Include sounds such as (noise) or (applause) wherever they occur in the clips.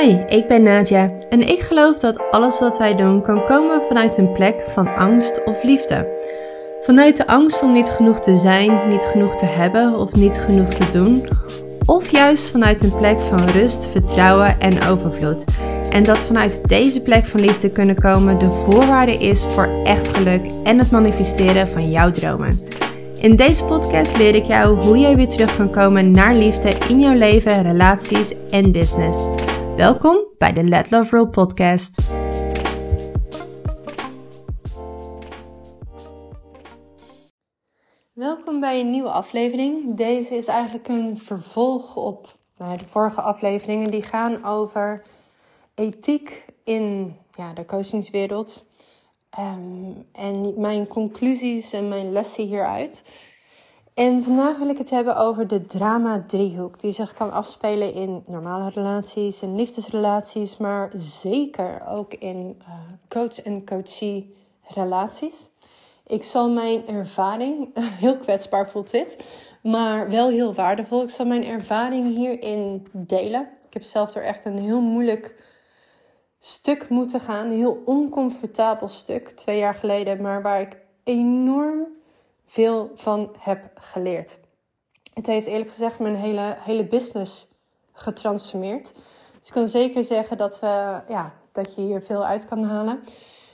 Hi, ik ben Nadia en ik geloof dat alles wat wij doen kan komen vanuit een plek van angst of liefde. Vanuit de angst om niet genoeg te zijn, niet genoeg te hebben of niet genoeg te doen. Of juist vanuit een plek van rust, vertrouwen en overvloed. En dat vanuit deze plek van liefde kunnen komen de voorwaarde is voor echt geluk en het manifesteren van jouw dromen. In deze podcast leer ik jou hoe jij weer terug kan komen naar liefde in jouw leven, relaties en business. Welkom bij de Let Love Roll podcast. Welkom bij een nieuwe aflevering. Deze is eigenlijk een vervolg op nou, de vorige afleveringen die gaan over ethiek in ja, de coachingswereld. Um, en mijn conclusies en mijn lessen hieruit. En vandaag wil ik het hebben over de drama-driehoek, die zich kan afspelen in normale relaties, in liefdesrelaties, maar zeker ook in uh, coach- en coachie-relaties. Ik zal mijn ervaring, (laughs) heel kwetsbaar voelt dit, maar wel heel waardevol. Ik zal mijn ervaring hierin delen. Ik heb zelf er echt een heel moeilijk stuk moeten gaan, een heel oncomfortabel stuk, twee jaar geleden, maar waar ik enorm veel van heb geleerd. Het heeft eerlijk gezegd mijn hele, hele business getransformeerd. Dus ik kan zeker zeggen dat, ja, dat je hier veel uit kan halen.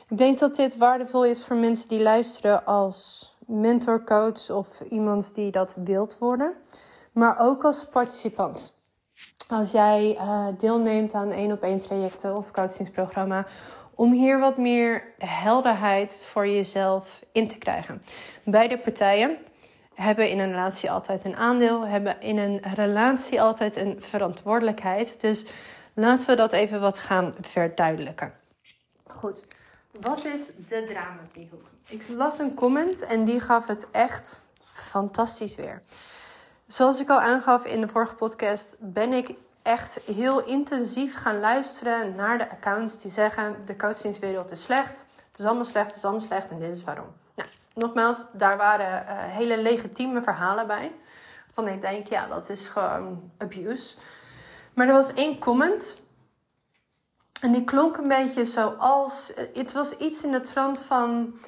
Ik denk dat dit waardevol is voor mensen die luisteren als mentor, coach of iemand die dat wilt worden. Maar ook als participant. Als jij uh, deelneemt aan één op één trajecten of coachingsprogramma om hier wat meer helderheid voor jezelf in te krijgen. Beide partijen hebben in een relatie altijd een aandeel, hebben in een relatie altijd een verantwoordelijkheid. Dus laten we dat even wat gaan verduidelijken. Goed, wat is de drama-driehoek? Ik las een comment en die gaf het echt fantastisch weer. Zoals ik al aangaf in de vorige podcast, ben ik echt heel intensief gaan luisteren naar de accounts die zeggen: de coachingswereld is slecht, het is allemaal slecht, het is allemaal slecht en dit is waarom. Nou, nogmaals, daar waren uh, hele legitieme verhalen bij. Van ik denk, ja, dat is gewoon abuse. Maar er was één comment. En die klonk een beetje zoals. Het was iets in de trant van.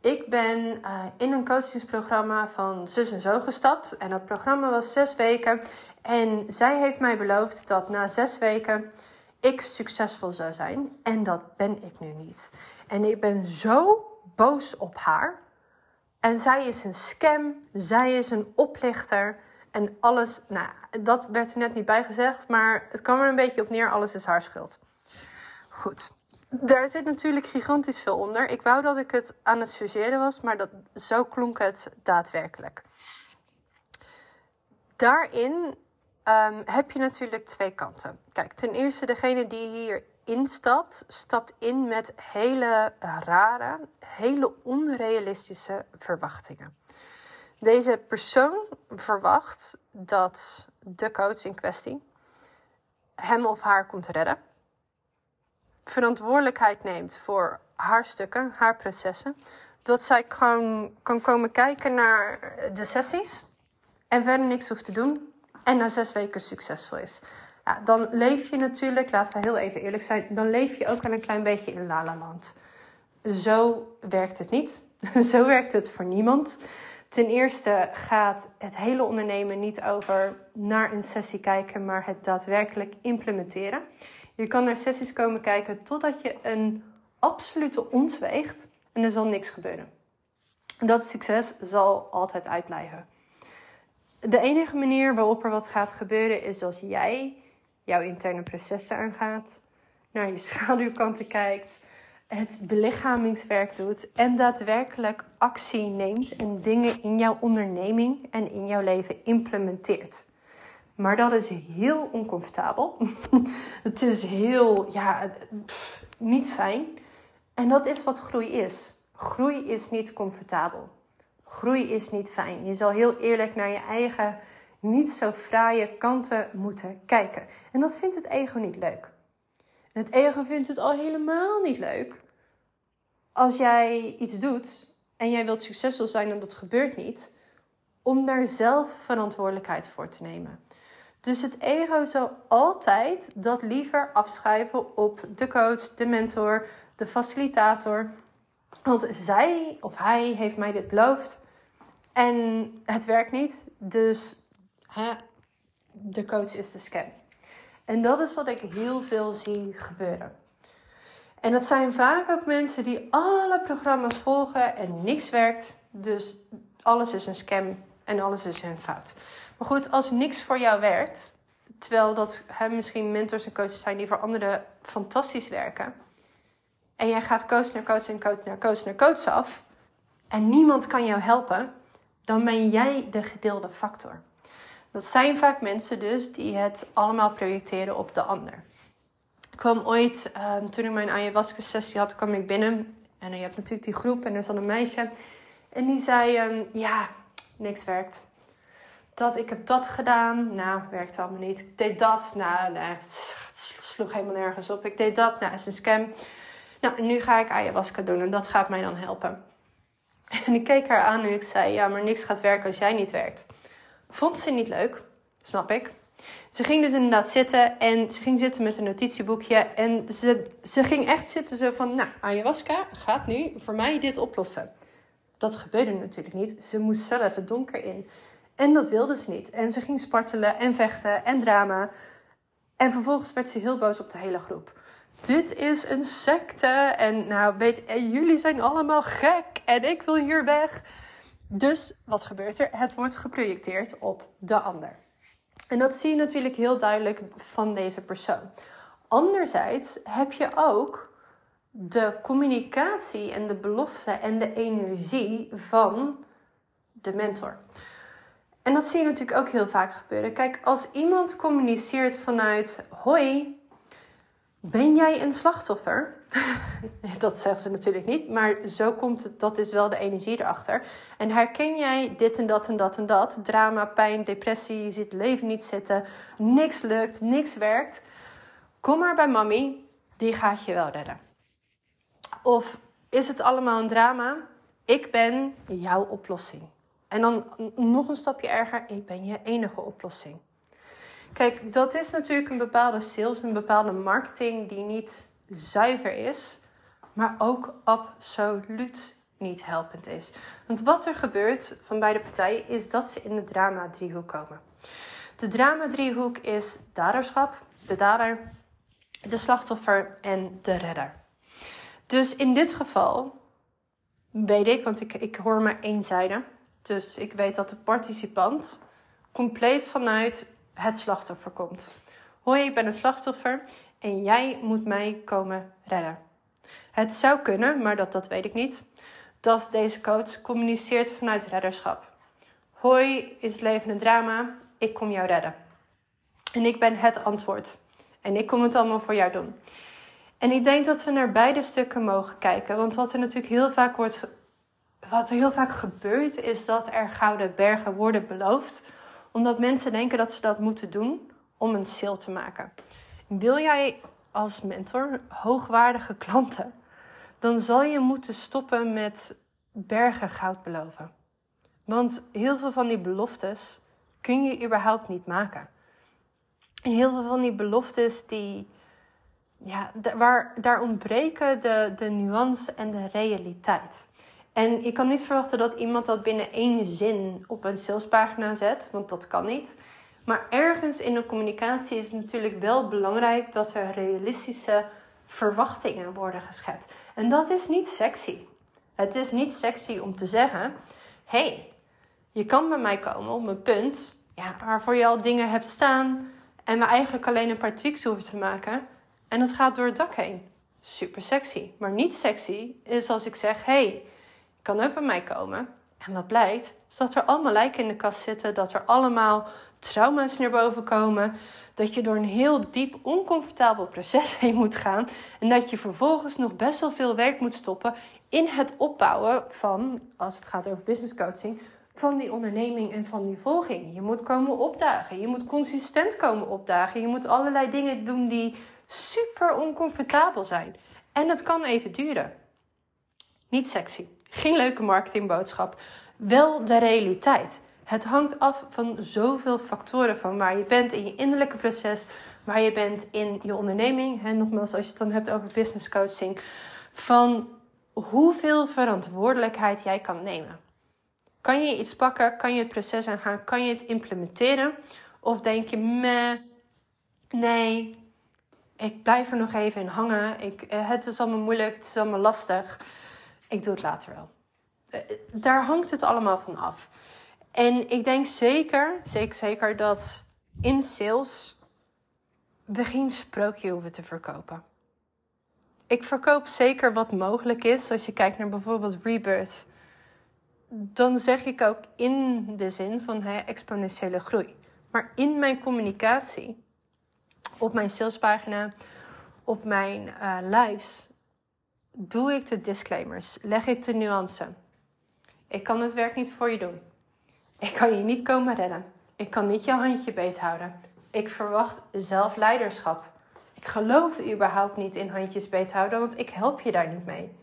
Ik ben uh, in een coachingsprogramma van zus en zo gestapt. En dat programma was zes weken. En zij heeft mij beloofd dat na zes weken ik succesvol zou zijn. En dat ben ik nu niet. En ik ben zo boos op haar. En zij is een scam. Zij is een oplichter. En alles, nou, dat werd er net niet bij gezegd. Maar het kwam er een beetje op neer. Alles is haar schuld. Goed. Daar zit natuurlijk gigantisch veel onder. Ik wou dat ik het aan het surgeren was, maar dat, zo klonk het daadwerkelijk. Daarin um, heb je natuurlijk twee kanten. Kijk, ten eerste degene die hier instapt, stapt in met hele rare, hele onrealistische verwachtingen. Deze persoon verwacht dat de coach in kwestie hem of haar komt redden, verantwoordelijkheid neemt voor haar stukken, haar processen, dat zij gewoon kan komen kijken naar de sessies en verder niks hoeft te doen en na zes weken succesvol is. Ja, dan leef je natuurlijk, laten we heel even eerlijk zijn, dan leef je ook wel een klein beetje in Lalaland. Zo werkt het niet. (laughs) Zo werkt het voor niemand. Ten eerste gaat het hele ondernemen niet over naar een sessie kijken, maar het daadwerkelijk implementeren. Je kan naar sessies komen kijken totdat je een absolute ons weegt en er zal niks gebeuren. Dat succes zal altijd uitblijven. De enige manier waarop er wat gaat gebeuren is als jij jouw interne processen aangaat, naar je schaduwkanten kijkt, het belichamings,werk doet en daadwerkelijk actie neemt en dingen in jouw onderneming en in jouw leven implementeert. Maar dat is heel oncomfortabel. (laughs) het is heel, ja, niet fijn. En dat is wat groei is. Groei is niet comfortabel. Groei is niet fijn. Je zal heel eerlijk naar je eigen niet zo fraaie kanten moeten kijken. En dat vindt het ego niet leuk. En het ego vindt het al helemaal niet leuk als jij iets doet en jij wilt succesvol zijn en dat gebeurt niet, om daar zelf verantwoordelijkheid voor te nemen. Dus het ego zal altijd dat liever afschrijven op de coach, de mentor, de facilitator. Want zij of hij heeft mij dit beloofd en het werkt niet. Dus hè, de coach is de scam. En dat is wat ik heel veel zie gebeuren. En dat zijn vaak ook mensen die alle programma's volgen en niks werkt. Dus alles is een scam en alles is een fout. Maar goed, als niks voor jou werkt, terwijl dat hè, misschien mentors en coaches zijn die voor anderen fantastisch werken. En jij gaat coach naar coach en coach naar coach naar coach af. En niemand kan jou helpen. Dan ben jij de gedeelde factor. Dat zijn vaak mensen dus die het allemaal projecteren op de ander. Ik kwam ooit, ehm, toen ik mijn ayahuasca sessie had, kwam ik binnen. En je hebt natuurlijk die groep en er zat een meisje. En die zei, um, ja, niks werkt. Dat, ik heb dat gedaan. Nou, werkt allemaal niet. Ik deed dat. Nou, nee, sloeg helemaal nergens op. Ik deed dat. Nou, is een scam. Nou, nu ga ik ayahuasca doen en dat gaat mij dan helpen. En ik keek haar aan en ik zei, ja, maar niks gaat werken als jij niet werkt. Vond ze niet leuk, snap ik. Ze ging dus inderdaad zitten en ze ging zitten met een notitieboekje. En ze, ze ging echt zitten zo van, nou, ayahuasca gaat nu voor mij dit oplossen. Dat gebeurde natuurlijk niet. Ze moest zelf het donker in. En dat wilde ze niet. En ze ging spartelen en vechten en drama. En vervolgens werd ze heel boos op de hele groep. Dit is een secte. En nou, weet, jullie zijn allemaal gek. En ik wil hier weg. Dus wat gebeurt er? Het wordt geprojecteerd op de ander. En dat zie je natuurlijk heel duidelijk van deze persoon. Anderzijds heb je ook de communicatie en de belofte en de energie van de mentor. En dat zie je natuurlijk ook heel vaak gebeuren. Kijk, als iemand communiceert vanuit: Hoi, ben jij een slachtoffer? (laughs) dat zeggen ze natuurlijk niet, maar zo komt het, dat is wel de energie erachter. En herken jij dit en dat en dat en dat? Drama, pijn, depressie, het leven niet zitten, niks lukt, niks werkt. Kom maar bij mami, die gaat je wel redden. Of is het allemaal een drama? Ik ben jouw oplossing. En dan nog een stapje erger, ik ben je enige oplossing. Kijk, dat is natuurlijk een bepaalde sales, een bepaalde marketing die niet zuiver is, maar ook absoluut niet helpend is. Want wat er gebeurt van beide partijen is dat ze in de drama-driehoek komen. De drama-driehoek is daderschap, de dader, de slachtoffer en de redder. Dus in dit geval weet ik, want ik, ik hoor maar één zijde. Dus ik weet dat de participant compleet vanuit het slachtoffer komt. Hoi, ik ben een slachtoffer en jij moet mij komen redden. Het zou kunnen, maar dat, dat weet ik niet, dat deze coach communiceert vanuit redderschap. Hoi, is leven een drama, ik kom jou redden. En ik ben het antwoord. En ik kom het allemaal voor jou doen. En ik denk dat we naar beide stukken mogen kijken. Want wat er natuurlijk heel vaak wordt. Wat er heel vaak gebeurt, is dat er gouden bergen worden beloofd omdat mensen denken dat ze dat moeten doen om een sale te maken. Wil jij als mentor hoogwaardige klanten, dan zal je moeten stoppen met bergen goud beloven. Want heel veel van die beloftes kun je überhaupt niet maken. En heel veel van die beloftes die, ja, waar, daar ontbreken de, de nuance en de realiteit. En ik kan niet verwachten dat iemand dat binnen één zin op een salespagina zet, want dat kan niet. Maar ergens in de communicatie is het natuurlijk wel belangrijk dat er realistische verwachtingen worden geschept. En dat is niet sexy. Het is niet sexy om te zeggen: hey, je kan bij mij komen op een punt ja, waarvoor je al dingen hebt staan en we eigenlijk alleen een paar tweaks hoeven te maken. En dat gaat door het dak heen. Super sexy. Maar niet sexy is als ik zeg: hey, kan ook bij mij komen. En wat blijkt, is dat er allemaal lijken in de kast zitten, dat er allemaal trauma's naar boven komen, dat je door een heel diep oncomfortabel proces (laughs) heen moet gaan en dat je vervolgens nog best wel veel werk moet stoppen in het opbouwen van, als het gaat over business coaching, van die onderneming en van die volging. Je moet komen opdagen, je moet consistent komen opdagen, je moet allerlei dingen doen die super oncomfortabel zijn. En dat kan even duren. Niet sexy. Geen leuke marketingboodschap. Wel de realiteit. Het hangt af van zoveel factoren. Van waar je bent in je innerlijke proces, waar je bent in je onderneming. En nogmaals, als je het dan hebt over business coaching. Van hoeveel verantwoordelijkheid jij kan nemen. Kan je iets pakken? Kan je het proces aangaan? Kan je het implementeren? Of denk je, meh, nee, ik blijf er nog even in hangen. Ik, eh, het is allemaal moeilijk, het is allemaal lastig. Ik doe het later wel. Eh, daar hangt het allemaal van af. En ik denk zeker, zeker, zeker dat in sales we geen sprookje hoeven te verkopen. Ik verkoop zeker wat mogelijk is. Als je kijkt naar bijvoorbeeld Rebirth, dan zeg ik ook in de zin van exponentiële groei. Maar in mijn communicatie, op mijn salespagina, op mijn uh, doe ik de disclaimers, leg ik de nuance. Ik kan het werk niet voor je doen. Ik kan je niet komen redden. Ik kan niet jouw handje beet houden. Ik verwacht zelf leiderschap. Ik geloof überhaupt niet in handjes beet houden, want ik help je daar niet mee.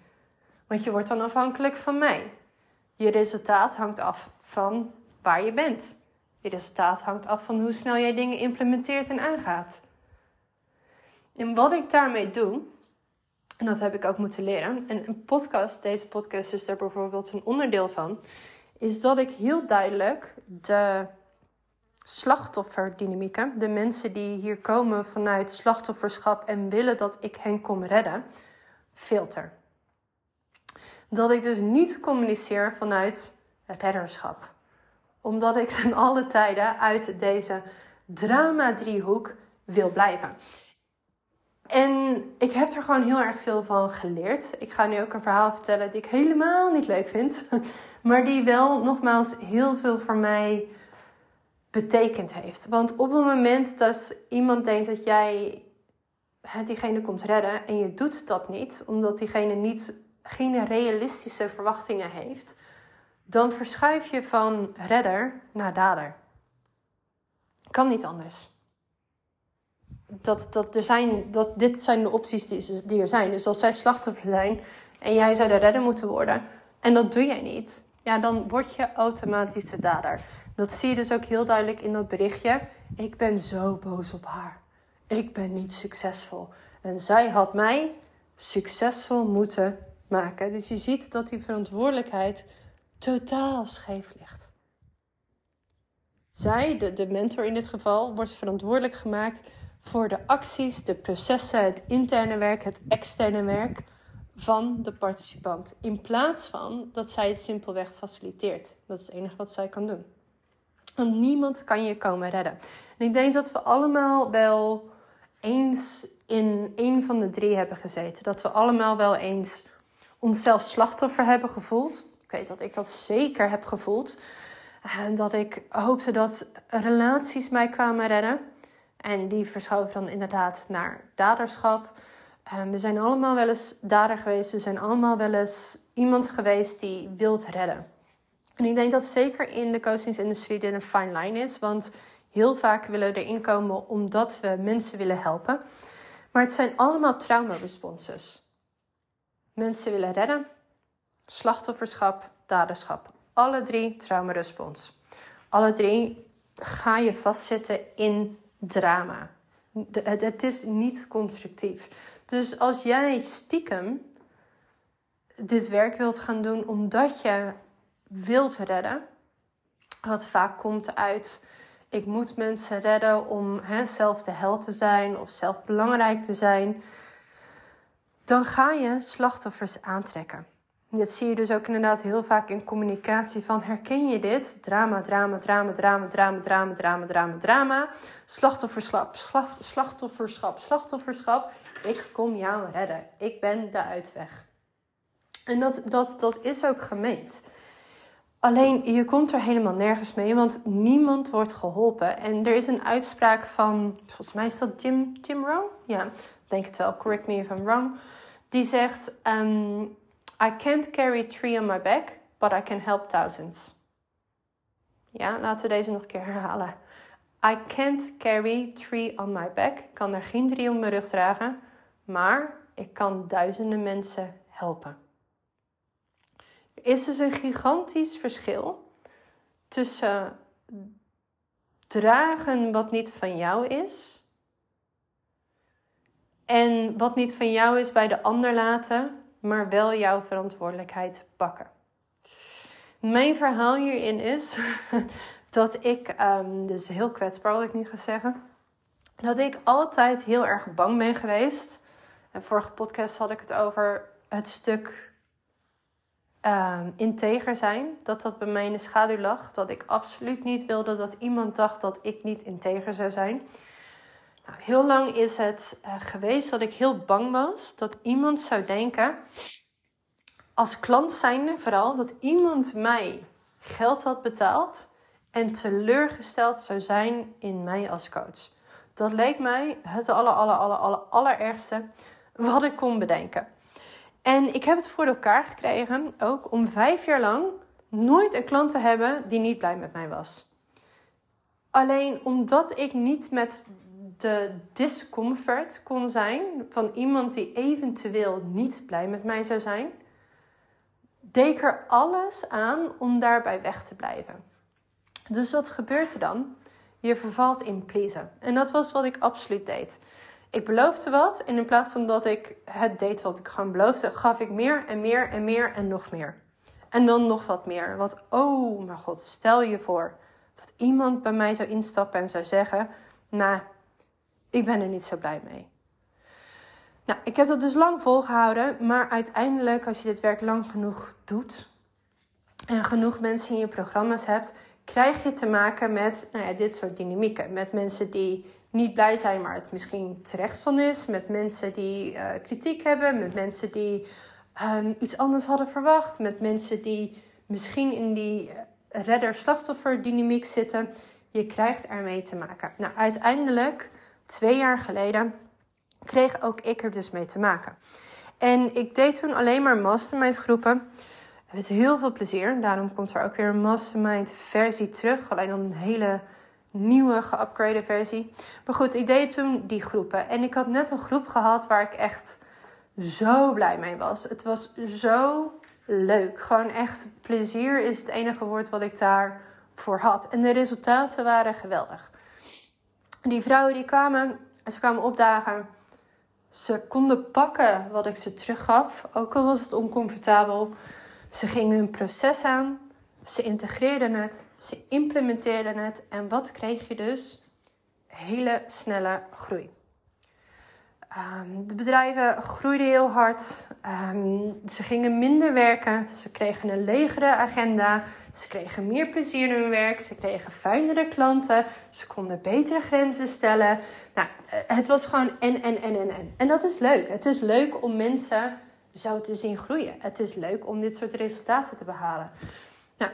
Want je wordt dan afhankelijk van mij. Je resultaat hangt af van waar je bent. Je resultaat hangt af van hoe snel jij dingen implementeert en aangaat. En wat ik daarmee doe, en dat heb ik ook moeten leren, en een podcast, deze podcast is daar bijvoorbeeld een onderdeel van, is dat ik heel duidelijk de slachtofferdynamieken, de mensen die hier komen vanuit slachtofferschap en willen dat ik hen kom redden, filter. Dat ik dus niet communiceer vanuit redderschap. Omdat ik (laughs) ten alle tijden uit deze drama-driehoek wil blijven. En ik heb er gewoon heel erg veel van geleerd. Ik ga nu ook een verhaal vertellen die ik helemaal niet leuk vind. (laughs) Maar die wel nogmaals heel veel voor mij betekend heeft. Want op het moment dat iemand denkt dat jij diegene komt redden en je doet dat niet, omdat diegene niet, geen realistische verwachtingen heeft, dan verschuif je van redder naar dader. Kan niet anders. Dat, dat er zijn, dat, dit zijn de opties die, die er zijn. Dus als zij slachtoffer zijn en jij zou de redder moeten worden en dat doe jij niet, ja, dan word je automatisch de dader. Dat zie je dus ook heel duidelijk in dat berichtje. Ik ben zo boos op haar. Ik ben niet succesvol. En zij had mij succesvol moeten maken. Dus je ziet dat die verantwoordelijkheid totaal scheef ligt. Zij, de, de mentor in dit geval, wordt verantwoordelijk gemaakt voor de acties, de processen, het interne werk, het externe werk van de participant. In plaats van dat zij het simpelweg faciliteert. Dat is het enige wat zij kan doen. Want niemand kan je komen redden. En ik denk dat we allemaal wel eens in een van de drie hebben gezeten. Dat we allemaal wel eens onszelf slachtoffer hebben gevoeld. Ik weet dat ik dat zeker heb gevoeld. En dat ik hoopte dat relaties mij kwamen redden. En die verschoven dan inderdaad naar daderschap. En we zijn allemaal wel eens dader geweest. We zijn allemaal wel eens iemand geweest die wilt redden. En ik denk dat zeker in de coachingsindustrie dit een fine line is. Want heel vaak willen we erin komen omdat we mensen willen helpen. Maar het zijn allemaal trauma-responses. Mensen willen redden, slachtofferschap, daderschap. Alle drie trauma-respons. Alle drie ga je vastzitten in drama. Het is niet constructief. Dus als jij stiekem dit werk wilt gaan doen omdat je wilt redden, wat vaak komt uit ik moet mensen redden om hè, zelf de held te zijn of zelf belangrijk te zijn, dan ga je slachtoffers aantrekken. Dit zie je dus ook inderdaad heel vaak in communicatie van herken je dit? Drama, drama, drama, drama, drama, drama, drama, drama, drama. Slachtofferschap, slachtofferschap, slachtofferschap. Ik kom jou redden. Ik ben de uitweg. En dat, dat, dat is ook gemeend. Alleen je komt er helemaal nergens mee, want niemand wordt geholpen. En er is een uitspraak van, volgens mij is dat Jim, Jim Rohn? Ja, denk het wel, correct me if I'm wrong. Die zegt, um, I can't carry three on my back, but I can help thousands. Ja, laten we deze nog een keer herhalen. I can't carry three on my back. Ik kan er geen drie op mijn rug dragen, maar ik kan duizenden mensen helpen is dus een gigantisch verschil tussen dragen wat niet van jou is en wat niet van jou is bij de ander laten, maar wel jouw verantwoordelijkheid pakken. Mijn verhaal hierin is (laughs) dat ik, um, dus heel kwetsbaar wat ik nu ga zeggen, dat ik altijd heel erg bang ben geweest. En vorige podcast had ik het over het stuk um, integer zijn. Dat dat bij mij in de schaduw lag. Dat ik absoluut niet wilde dat iemand dacht dat ik niet integer zou zijn. Nou, heel lang is het uh, geweest dat ik heel bang was dat iemand zou denken, als klant zijnde vooral, dat iemand mij geld had betaald en teleurgesteld zou zijn in mij als coach. Dat leek mij het aller, aller, aller, allerergste wat ik kon bedenken. En ik heb het voor elkaar gekregen, ook om vijf jaar lang nooit een klant te hebben die niet blij met mij was. Alleen omdat ik niet met de discomfort kon zijn van iemand die eventueel niet blij met mij zou zijn, deed ik er alles aan om daarbij weg te blijven. Dus wat gebeurt er dan? Je vervalt in pleasen. En dat was wat ik absoluut deed. Ik beloofde wat en in plaats van dat ik het deed wat ik gewoon beloofde, gaf ik meer en meer en meer en nog meer. En dan nog wat meer. Want oh mijn god, stel je voor dat iemand bij mij zou instappen en zou zeggen: Nou, ik ben er niet zo blij mee. Nou, ik heb dat dus lang volgehouden, maar uiteindelijk, als je dit werk lang genoeg doet en genoeg mensen in je programma's hebt, krijg je te maken met nou ja, dit soort dynamieken. Met mensen die niet blij zijn, maar het misschien terecht van is. Met mensen die uh, kritiek hebben. Met mensen die um, iets anders hadden verwacht. Met mensen die misschien in die eh, redder-slachtoffer dynamiek zitten. Je krijgt ermee te maken. Nou, uiteindelijk, twee jaar geleden, kreeg ook ik er dus mee te maken. En ik deed toen alleen maar mastermind groepen. Met heel veel plezier. Daarom komt er ook weer een mastermind versie terug. Alleen dan een hele nieuwe geupgrade versie. Maar goed, ik deed toen die groepen. En ik had net een groep gehad waar ik echt zo blij mee was. Het was zo leuk. Gewoon echt plezier is het enige woord wat ik daarvoor had. En de resultaten waren geweldig. Die vrouwen die kwamen, ze kwamen opdagen. Ze konden pakken wat ik ze teruggaf, ook al was het oncomfortabel. Ze gingen hun proces aan, ze integreerden het ze implementeerden het en wat kreeg je dus? Hele snelle groei. Um, de bedrijven groeiden heel hard. Um, ze gingen minder werken. Ze kregen een legere agenda. Ze kregen meer plezier in hun werk. Ze kregen fijnere klanten. Ze konden betere grenzen stellen. Nou, het was gewoon en, en, en, en, en. En dat is leuk. Het is leuk om mensen zo te zien groeien. Het is leuk om dit soort resultaten te behalen. Nou,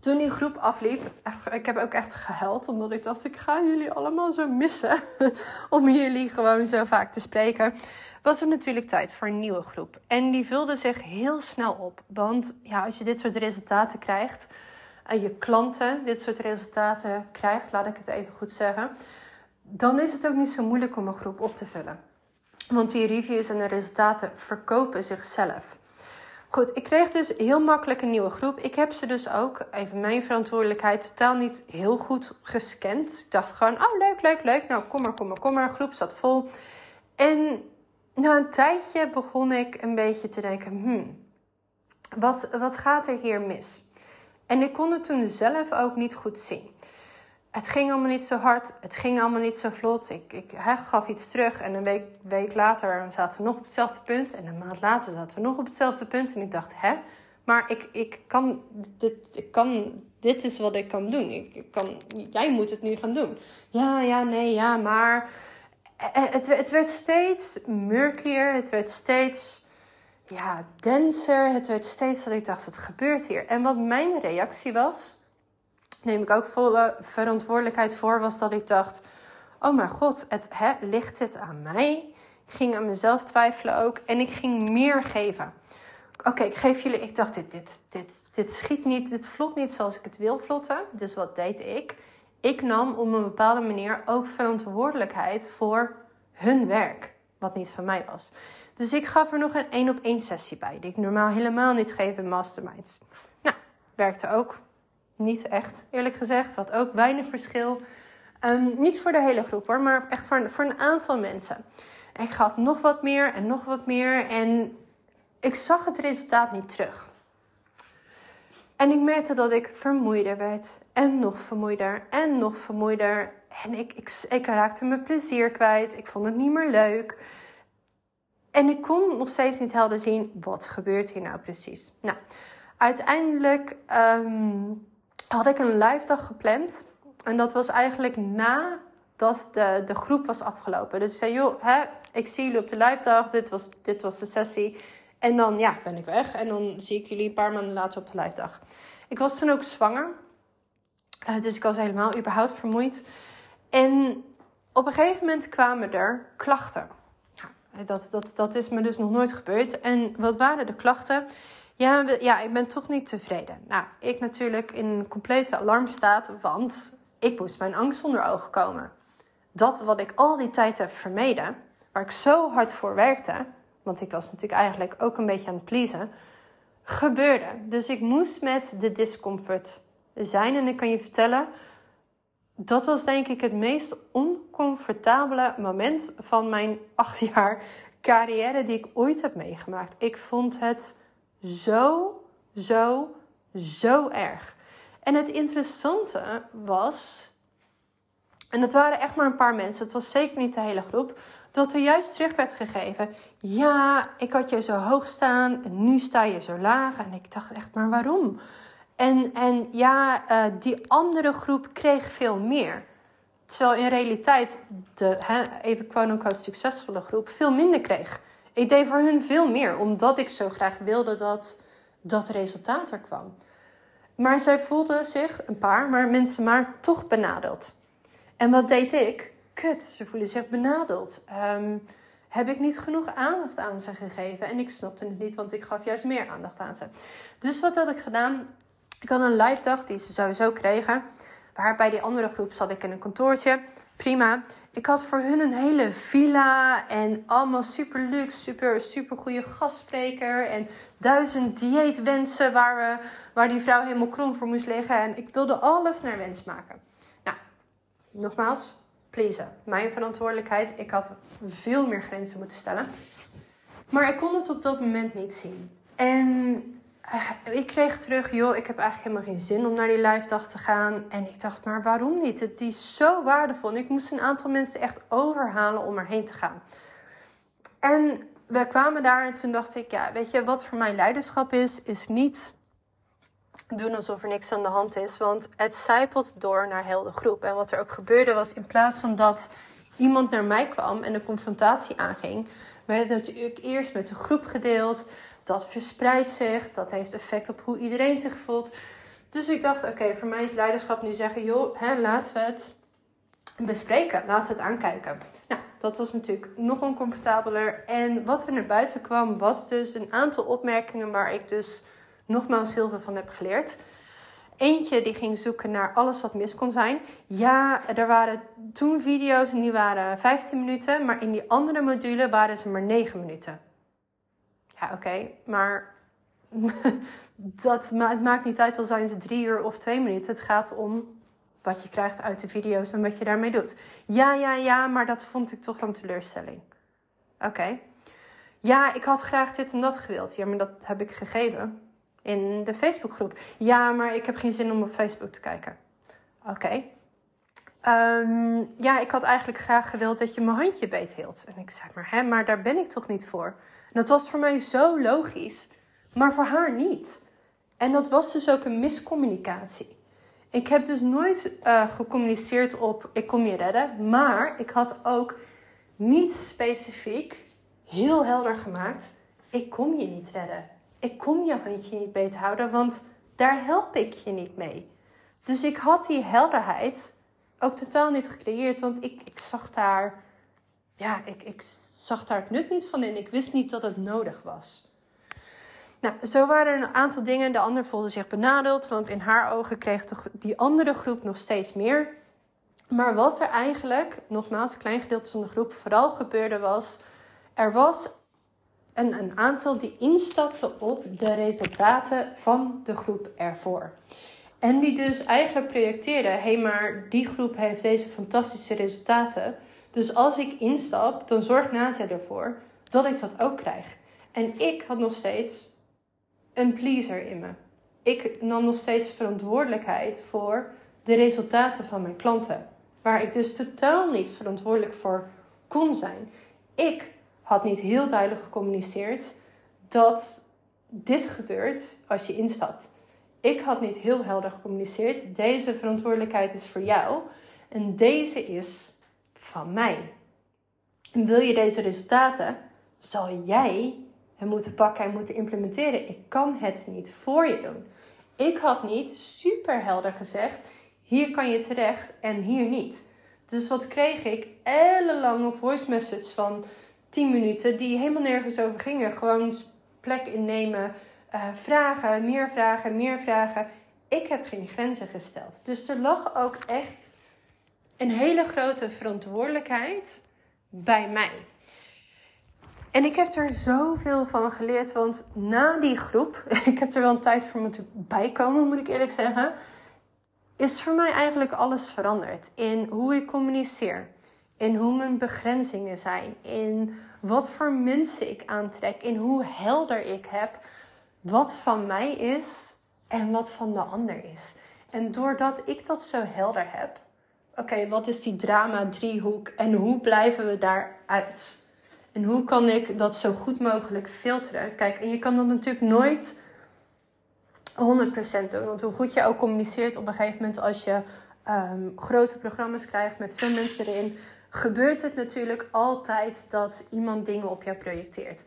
toen die groep afliep, echt, ik heb ook echt gehuild. Omdat ik dacht, ik ga jullie allemaal zo missen. (laughs) om jullie gewoon zo vaak te spreken. Was er natuurlijk tijd voor een nieuwe groep. En die vulde zich heel snel op. Want ja, als je dit soort resultaten krijgt. En je klanten dit soort resultaten krijgt, laat ik het even goed zeggen. Dan is het ook niet zo moeilijk om een groep op te vullen. Want die reviews en de resultaten verkopen zichzelf. Goed, ik kreeg dus heel makkelijk een nieuwe groep. Ik heb ze dus ook, even mijn verantwoordelijkheid, totaal niet heel goed gescand. Ik dacht gewoon, oh leuk, leuk, leuk. Nou, kom maar, kom maar, kom maar. Groep zat vol. En na een tijdje begon ik een beetje te denken, hmm, wat, wat gaat er hier mis? En ik kon het toen zelf ook niet goed zien het ging allemaal niet zo hard. Het ging allemaal niet zo vlot. Ik, ik gaf iets terug en een week, week later zaten we nog op hetzelfde punt. En een maand later zaten we nog op hetzelfde punt. En ik dacht, hè? Maar ik, ik kan, dit, ik kan, dit is wat ik kan doen. Ik, kan, jij moet het nu gaan doen. Ja, ja, nee, ja, maar... Het, het werd steeds murkier. Het werd steeds ja, denser. Het werd steeds dat ik dacht, wat gebeurt hier? En wat mijn reactie was neem ik ook volle verantwoordelijkheid voor, was dat ik dacht: Oh mijn god, het, hè, ligt dit aan mij? Ik ging aan mezelf twijfelen ook en ik ging meer geven. Oké, ik geef jullie. Ik dacht: dit, dit, dit, dit schiet niet, dit vlot niet zoals ik het wil vlotten. Dus wat deed ik? Ik nam op een bepaalde manier ook verantwoordelijkheid voor hun werk, wat niet van mij was. Dus ik gaf er nog een één op één sessie bij, die ik normaal helemaal niet geef in masterminds. Nou, werkte ook Niet echt, eerlijk gezegd. Had ook weinig verschil. Ehm, niet voor de hele groep hoor, maar echt voor, voor een aantal mensen. ik gaf nog wat meer en nog wat meer. En ik zag het resultaat niet terug. En ik merkte dat ik vermoeider werd. En nog vermoeider. En nog vermoeider. En ik, ik, ik raakte mijn plezier kwijt. Ik vond het niet meer leuk. En ik kon nog steeds niet helder zien, wat gebeurt hier nou precies? Nou, uiteindelijk ehm, had ik een live dag gepland. En dat was eigenlijk nadat de, de groep was afgelopen. Dus ik zei, joh, hè, ik zie jullie op de live dag. Dit was, dit was de sessie. En dan ja, ben ik weg. En dan zie ik jullie een paar maanden later op de live dag. Ik was toen ook zwanger. Uh, dus ik was helemaal überhaupt vermoeid. En op een gegeven moment kwamen er klachten. Dat, dat, dat is me dus nog nooit gebeurd. En wat waren de klachten? Ja, ja, ik ben toch niet tevreden. Nou, ik natuurlijk in complete alarmstaat, want ik moest mijn angst onder ogen komen. Dat wat ik al die tijd heb vermeden, waar ik zo hard voor werkte, want ik was natuurlijk eigenlijk ook een beetje aan het pleasen, gebeurde. Dus ik moest met de discomfort zijn. En ik kan je vertellen, dat was denk ik het meest oncomfortabele moment van mijn (laughs) acht jaar carrière die ik ooit heb meegemaakt. Ik vond het zo, zo, zo erg. En het interessante was, en het waren echt maar een paar mensen, het was zeker niet de hele groep, dat er juist terug werd gegeven: ja, ik had je zo hoog staan en nu sta je zo laag. En ik dacht echt, maar waarom? En, en ja, uh, die andere groep kreeg veel meer. Terwijl in realiteit de, hè, even quote-unquote succesvolle groep veel minder kreeg. Ik deed voor hun veel meer, omdat ik zo graag wilde dat dat resultaat er kwam. Maar zij voelden zich, een paar, maar mensen maar toch benadeeld. En wat deed ik? Kut, ze voelen zich benadeeld. Um, heb ik niet genoeg aandacht aan ze gegeven? En ik snapte het niet, want ik gaf juist meer aandacht aan ze. Dus wat had ik gedaan? Ik had een live dag die ze sowieso kregen. Waar bij die andere groep zat ik in een kantoortje. Prima. Ik had voor hun een hele villa en allemaal super luxe, super, super goede gastspreker. En duizend dieetwensen waar, we, waar die vrouw helemaal krom voor moest liggen. En ik wilde alles naar wens maken. Nou, nogmaals, pleasen. Mijn verantwoordelijkheid. Ik had veel meer grenzen moeten stellen. Maar ik kon het op dat moment niet zien. En uh, ik kreeg terug, joh, ik heb eigenlijk helemaal geen zin om naar die live dag te gaan. En ik dacht, maar waarom niet? Het is zo waardevol. En ik moest een aantal mensen echt overhalen om erheen te gaan. En we kwamen daar en toen dacht ik, ja, weet je, wat voor mij leiderschap is, is niet doen alsof er niks aan de hand is. Want het zijpelt door naar heel de groep. En wat er ook gebeurde was, in plaats van dat iemand naar mij kwam en de confrontatie aanging, werd het natuurlijk eerst met de groep gedeeld dat verspreidt zich. Dat heeft effect op hoe iedereen zich voelt. Dus ik dacht, oké, voor mij is leiderschap nu zeggen, joh, hè, laten we het bespreken. Laten we het aankijken. Nou, dat was natuurlijk nog oncomfortabeler. En wat er naar buiten kwam, was dus een aantal opmerkingen waar ik dus nogmaals heel van heb geleerd. Eentje die ging zoeken naar alles wat mis kon zijn. Ja, er waren toen video's en die waren 15 minuten, maar in die andere module waren ze maar 9 minuten. Ja, oké, maar (laughs) dat het maakt niet uit al zijn ze drie uur of twee minuten. Het gaat om wat je krijgt uit de video's en wat je daarmee doet. Ja, ja, ja, maar dat vond ik toch een teleurstelling. Oké. Ja, ik had graag dit en dat gewild. Ja, maar dat heb ik gegeven in de Facebookgroep. Ja, maar ik heb geen zin om op Facebook te kijken. Oké. Ehm, ja, ik had eigenlijk graag gewild dat je mijn handje beet hield. En ik zei, maar hè, maar daar ben ik toch niet voor? En dat was voor mij zo logisch, maar voor haar niet. En dat was dus ook een miscommunicatie. Ik heb dus nooit uh, gecommuniceerd op ik kom je redden, maar ik had ook niet specifiek heel helder gemaakt: ik kom je niet redden. Ik kom je handje niet beter houden, want daar help ik je niet mee. Dus ik had die helderheid ook totaal niet gecreëerd, want ik, ik zag daar ja, ik, ik zag daar het nut niet van in. Ik wist niet dat het nodig was. Nou, zo waren er een aantal dingen. De ander voelde zich benadeeld, want in haar ogen kreeg die andere groep nog steeds meer. Maar wat er eigenlijk, nogmaals, een klein gedeelte van de groep, vooral gebeurde was... Er was een, een aantal die instapten op de resultaten van de groep ervoor. En die dus eigenlijk projecteerden: hé, hey, maar die groep heeft deze fantastische resultaten. Dus als ik instap, dan zorgt Nadia ervoor dat ik dat ook krijg. En ik had nog steeds een pleaser in me. Ik nam nog steeds verantwoordelijkheid voor de resultaten van mijn klanten. Waar ik dus totaal niet verantwoordelijk voor kon zijn. Ik had niet heel duidelijk gecommuniceerd dat dit gebeurt als je instapt. Ik had niet heel helder gecommuniceerd. Deze verantwoordelijkheid is voor jou en deze is van mij. En wil je deze resultaten, zal jij hem moeten pakken en moeten implementeren. Ik kan het niet voor je doen. Ik had niet super helder gezegd: hier kan je terecht en hier niet. Dus wat kreeg ik? Ellenlange voice message van 10 minuten die helemaal nergens over gingen. Gewoon plek innemen, uh, vragen, meer vragen, meer vragen. Ik heb geen grenzen gesteld. Dus er lag ook echt een hele grote verantwoordelijkheid bij mij. En ik heb er zoveel van geleerd, want na die groep, (laughs) ik heb er wel een tijd voor moeten bijkomen, moet ik eerlijk zeggen, is voor mij eigenlijk alles veranderd. In hoe ik communiceer, in hoe mijn begrenzingen zijn, in wat voor mensen ik aantrek, in hoe helder ik heb wat van mij is en wat van de ander is. En doordat ik dat zo helder heb, oké, wat is die drama driehoek en hoe blijven we daaruit? En hoe kan ik dat zo goed mogelijk filteren? Kijk, en je kan dat natuurlijk nooit 100% doen. Want hoe goed je ook communiceert op een gegeven moment als je ehm, grote programma's krijgt met veel mensen erin, gebeurt het natuurlijk altijd dat iemand dingen op jou projecteert.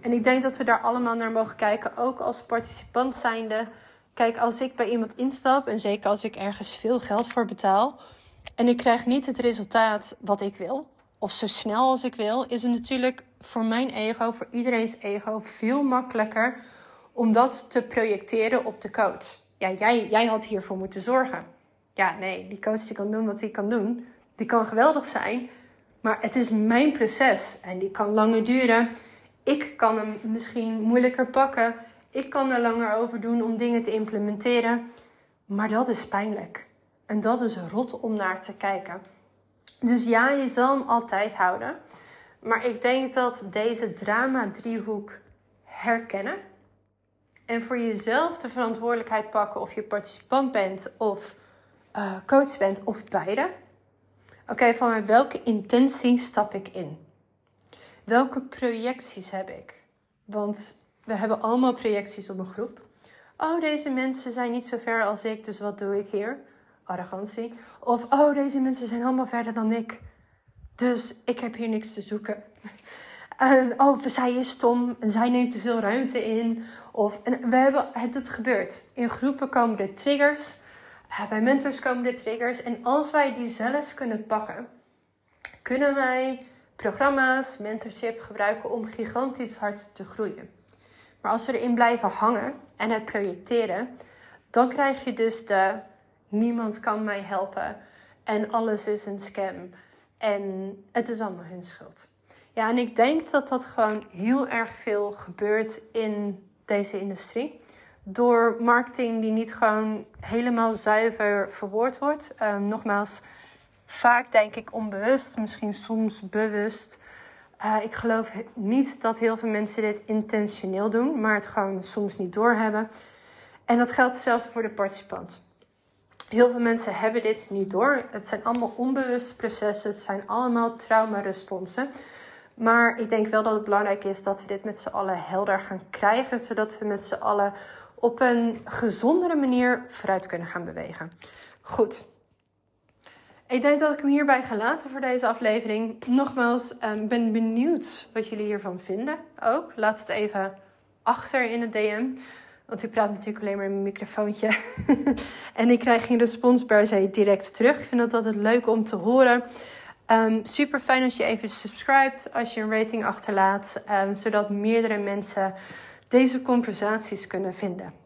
En ik denk dat we daar allemaal naar mogen kijken, ook als participant zijnde. Kijk, als ik bij iemand instap, en zeker als ik ergens veel geld voor betaal, en ik krijg niet het resultaat wat ik wil, of zo snel als ik wil, is het natuurlijk voor mijn ego, voor iedereen's ego, veel makkelijker om dat te projecteren op de coach. Ja, jij, jij had hiervoor moeten zorgen. Ja, nee, die coach die kan doen wat hij kan doen. Die kan geweldig zijn, maar het is mijn proces en die kan langer duren. Ik kan hem misschien moeilijker pakken. Ik kan er langer over doen om dingen te implementeren. Maar dat is pijnlijk. En dat is rot om naar te kijken. Dus ja, je zal hem altijd houden. Maar ik denk dat deze drama-driehoek herkennen. En voor jezelf de verantwoordelijkheid pakken of je participant bent of uh, coach bent of beide. Oké, vanuit welke intentie stap ik in? Welke projecties heb ik? Want we hebben allemaal projecties op een groep. Oh, deze mensen zijn niet zo ver als ik, dus wat doe ik hier? Arrogantie. Of, oh, deze mensen zijn allemaal verder dan ik. Dus ik heb hier niks te zoeken. (laughs) En, oh, zij is stom en zij neemt te veel ruimte in. Of, en we hebben het, gebeurt. In groepen komen er triggers. Bij mentors komen er triggers. En als wij die zelf kunnen pakken, kunnen wij programma's, mentorship gebruiken om gigantisch hard te groeien. Maar als we erin blijven hangen en het projecteren, dan krijg je dus de niemand kan mij helpen en alles is een scam en het is allemaal hun schuld. Ja, en ik denk dat dat gewoon heel erg veel gebeurt in deze industrie. Door marketing die niet gewoon helemaal zuiver verwoord wordt. Um, nogmaals, vaak denk ik onbewust, misschien soms bewust. Uh, ik geloof niet dat heel veel mensen dit intentioneel doen, maar het gewoon soms niet doorhebben. En dat geldt hetzelfde voor de participant. Heel veel mensen hebben dit niet door. Het zijn allemaal onbewuste processen. Het zijn allemaal traumaresponsen. Maar ik denk wel dat het belangrijk is dat we dit met z'n allen helder gaan krijgen. Zodat we met z'n allen op een gezondere manier vooruit kunnen gaan bewegen. Goed. Ik denk dat ik hem hierbij ga laten voor deze aflevering. Nogmaals, ik um, ben benieuwd wat jullie hiervan vinden. Ook laat het even achter in het DM. Want ik praat natuurlijk alleen maar in mijn microfoontje. (laughs) en ik krijg geen respons per se direct terug. Ik vind dat altijd leuk om te horen. Um, super fijn als je even subscribt, als je een rating achterlaat, um, zodat meerdere mensen deze conversaties kunnen vinden.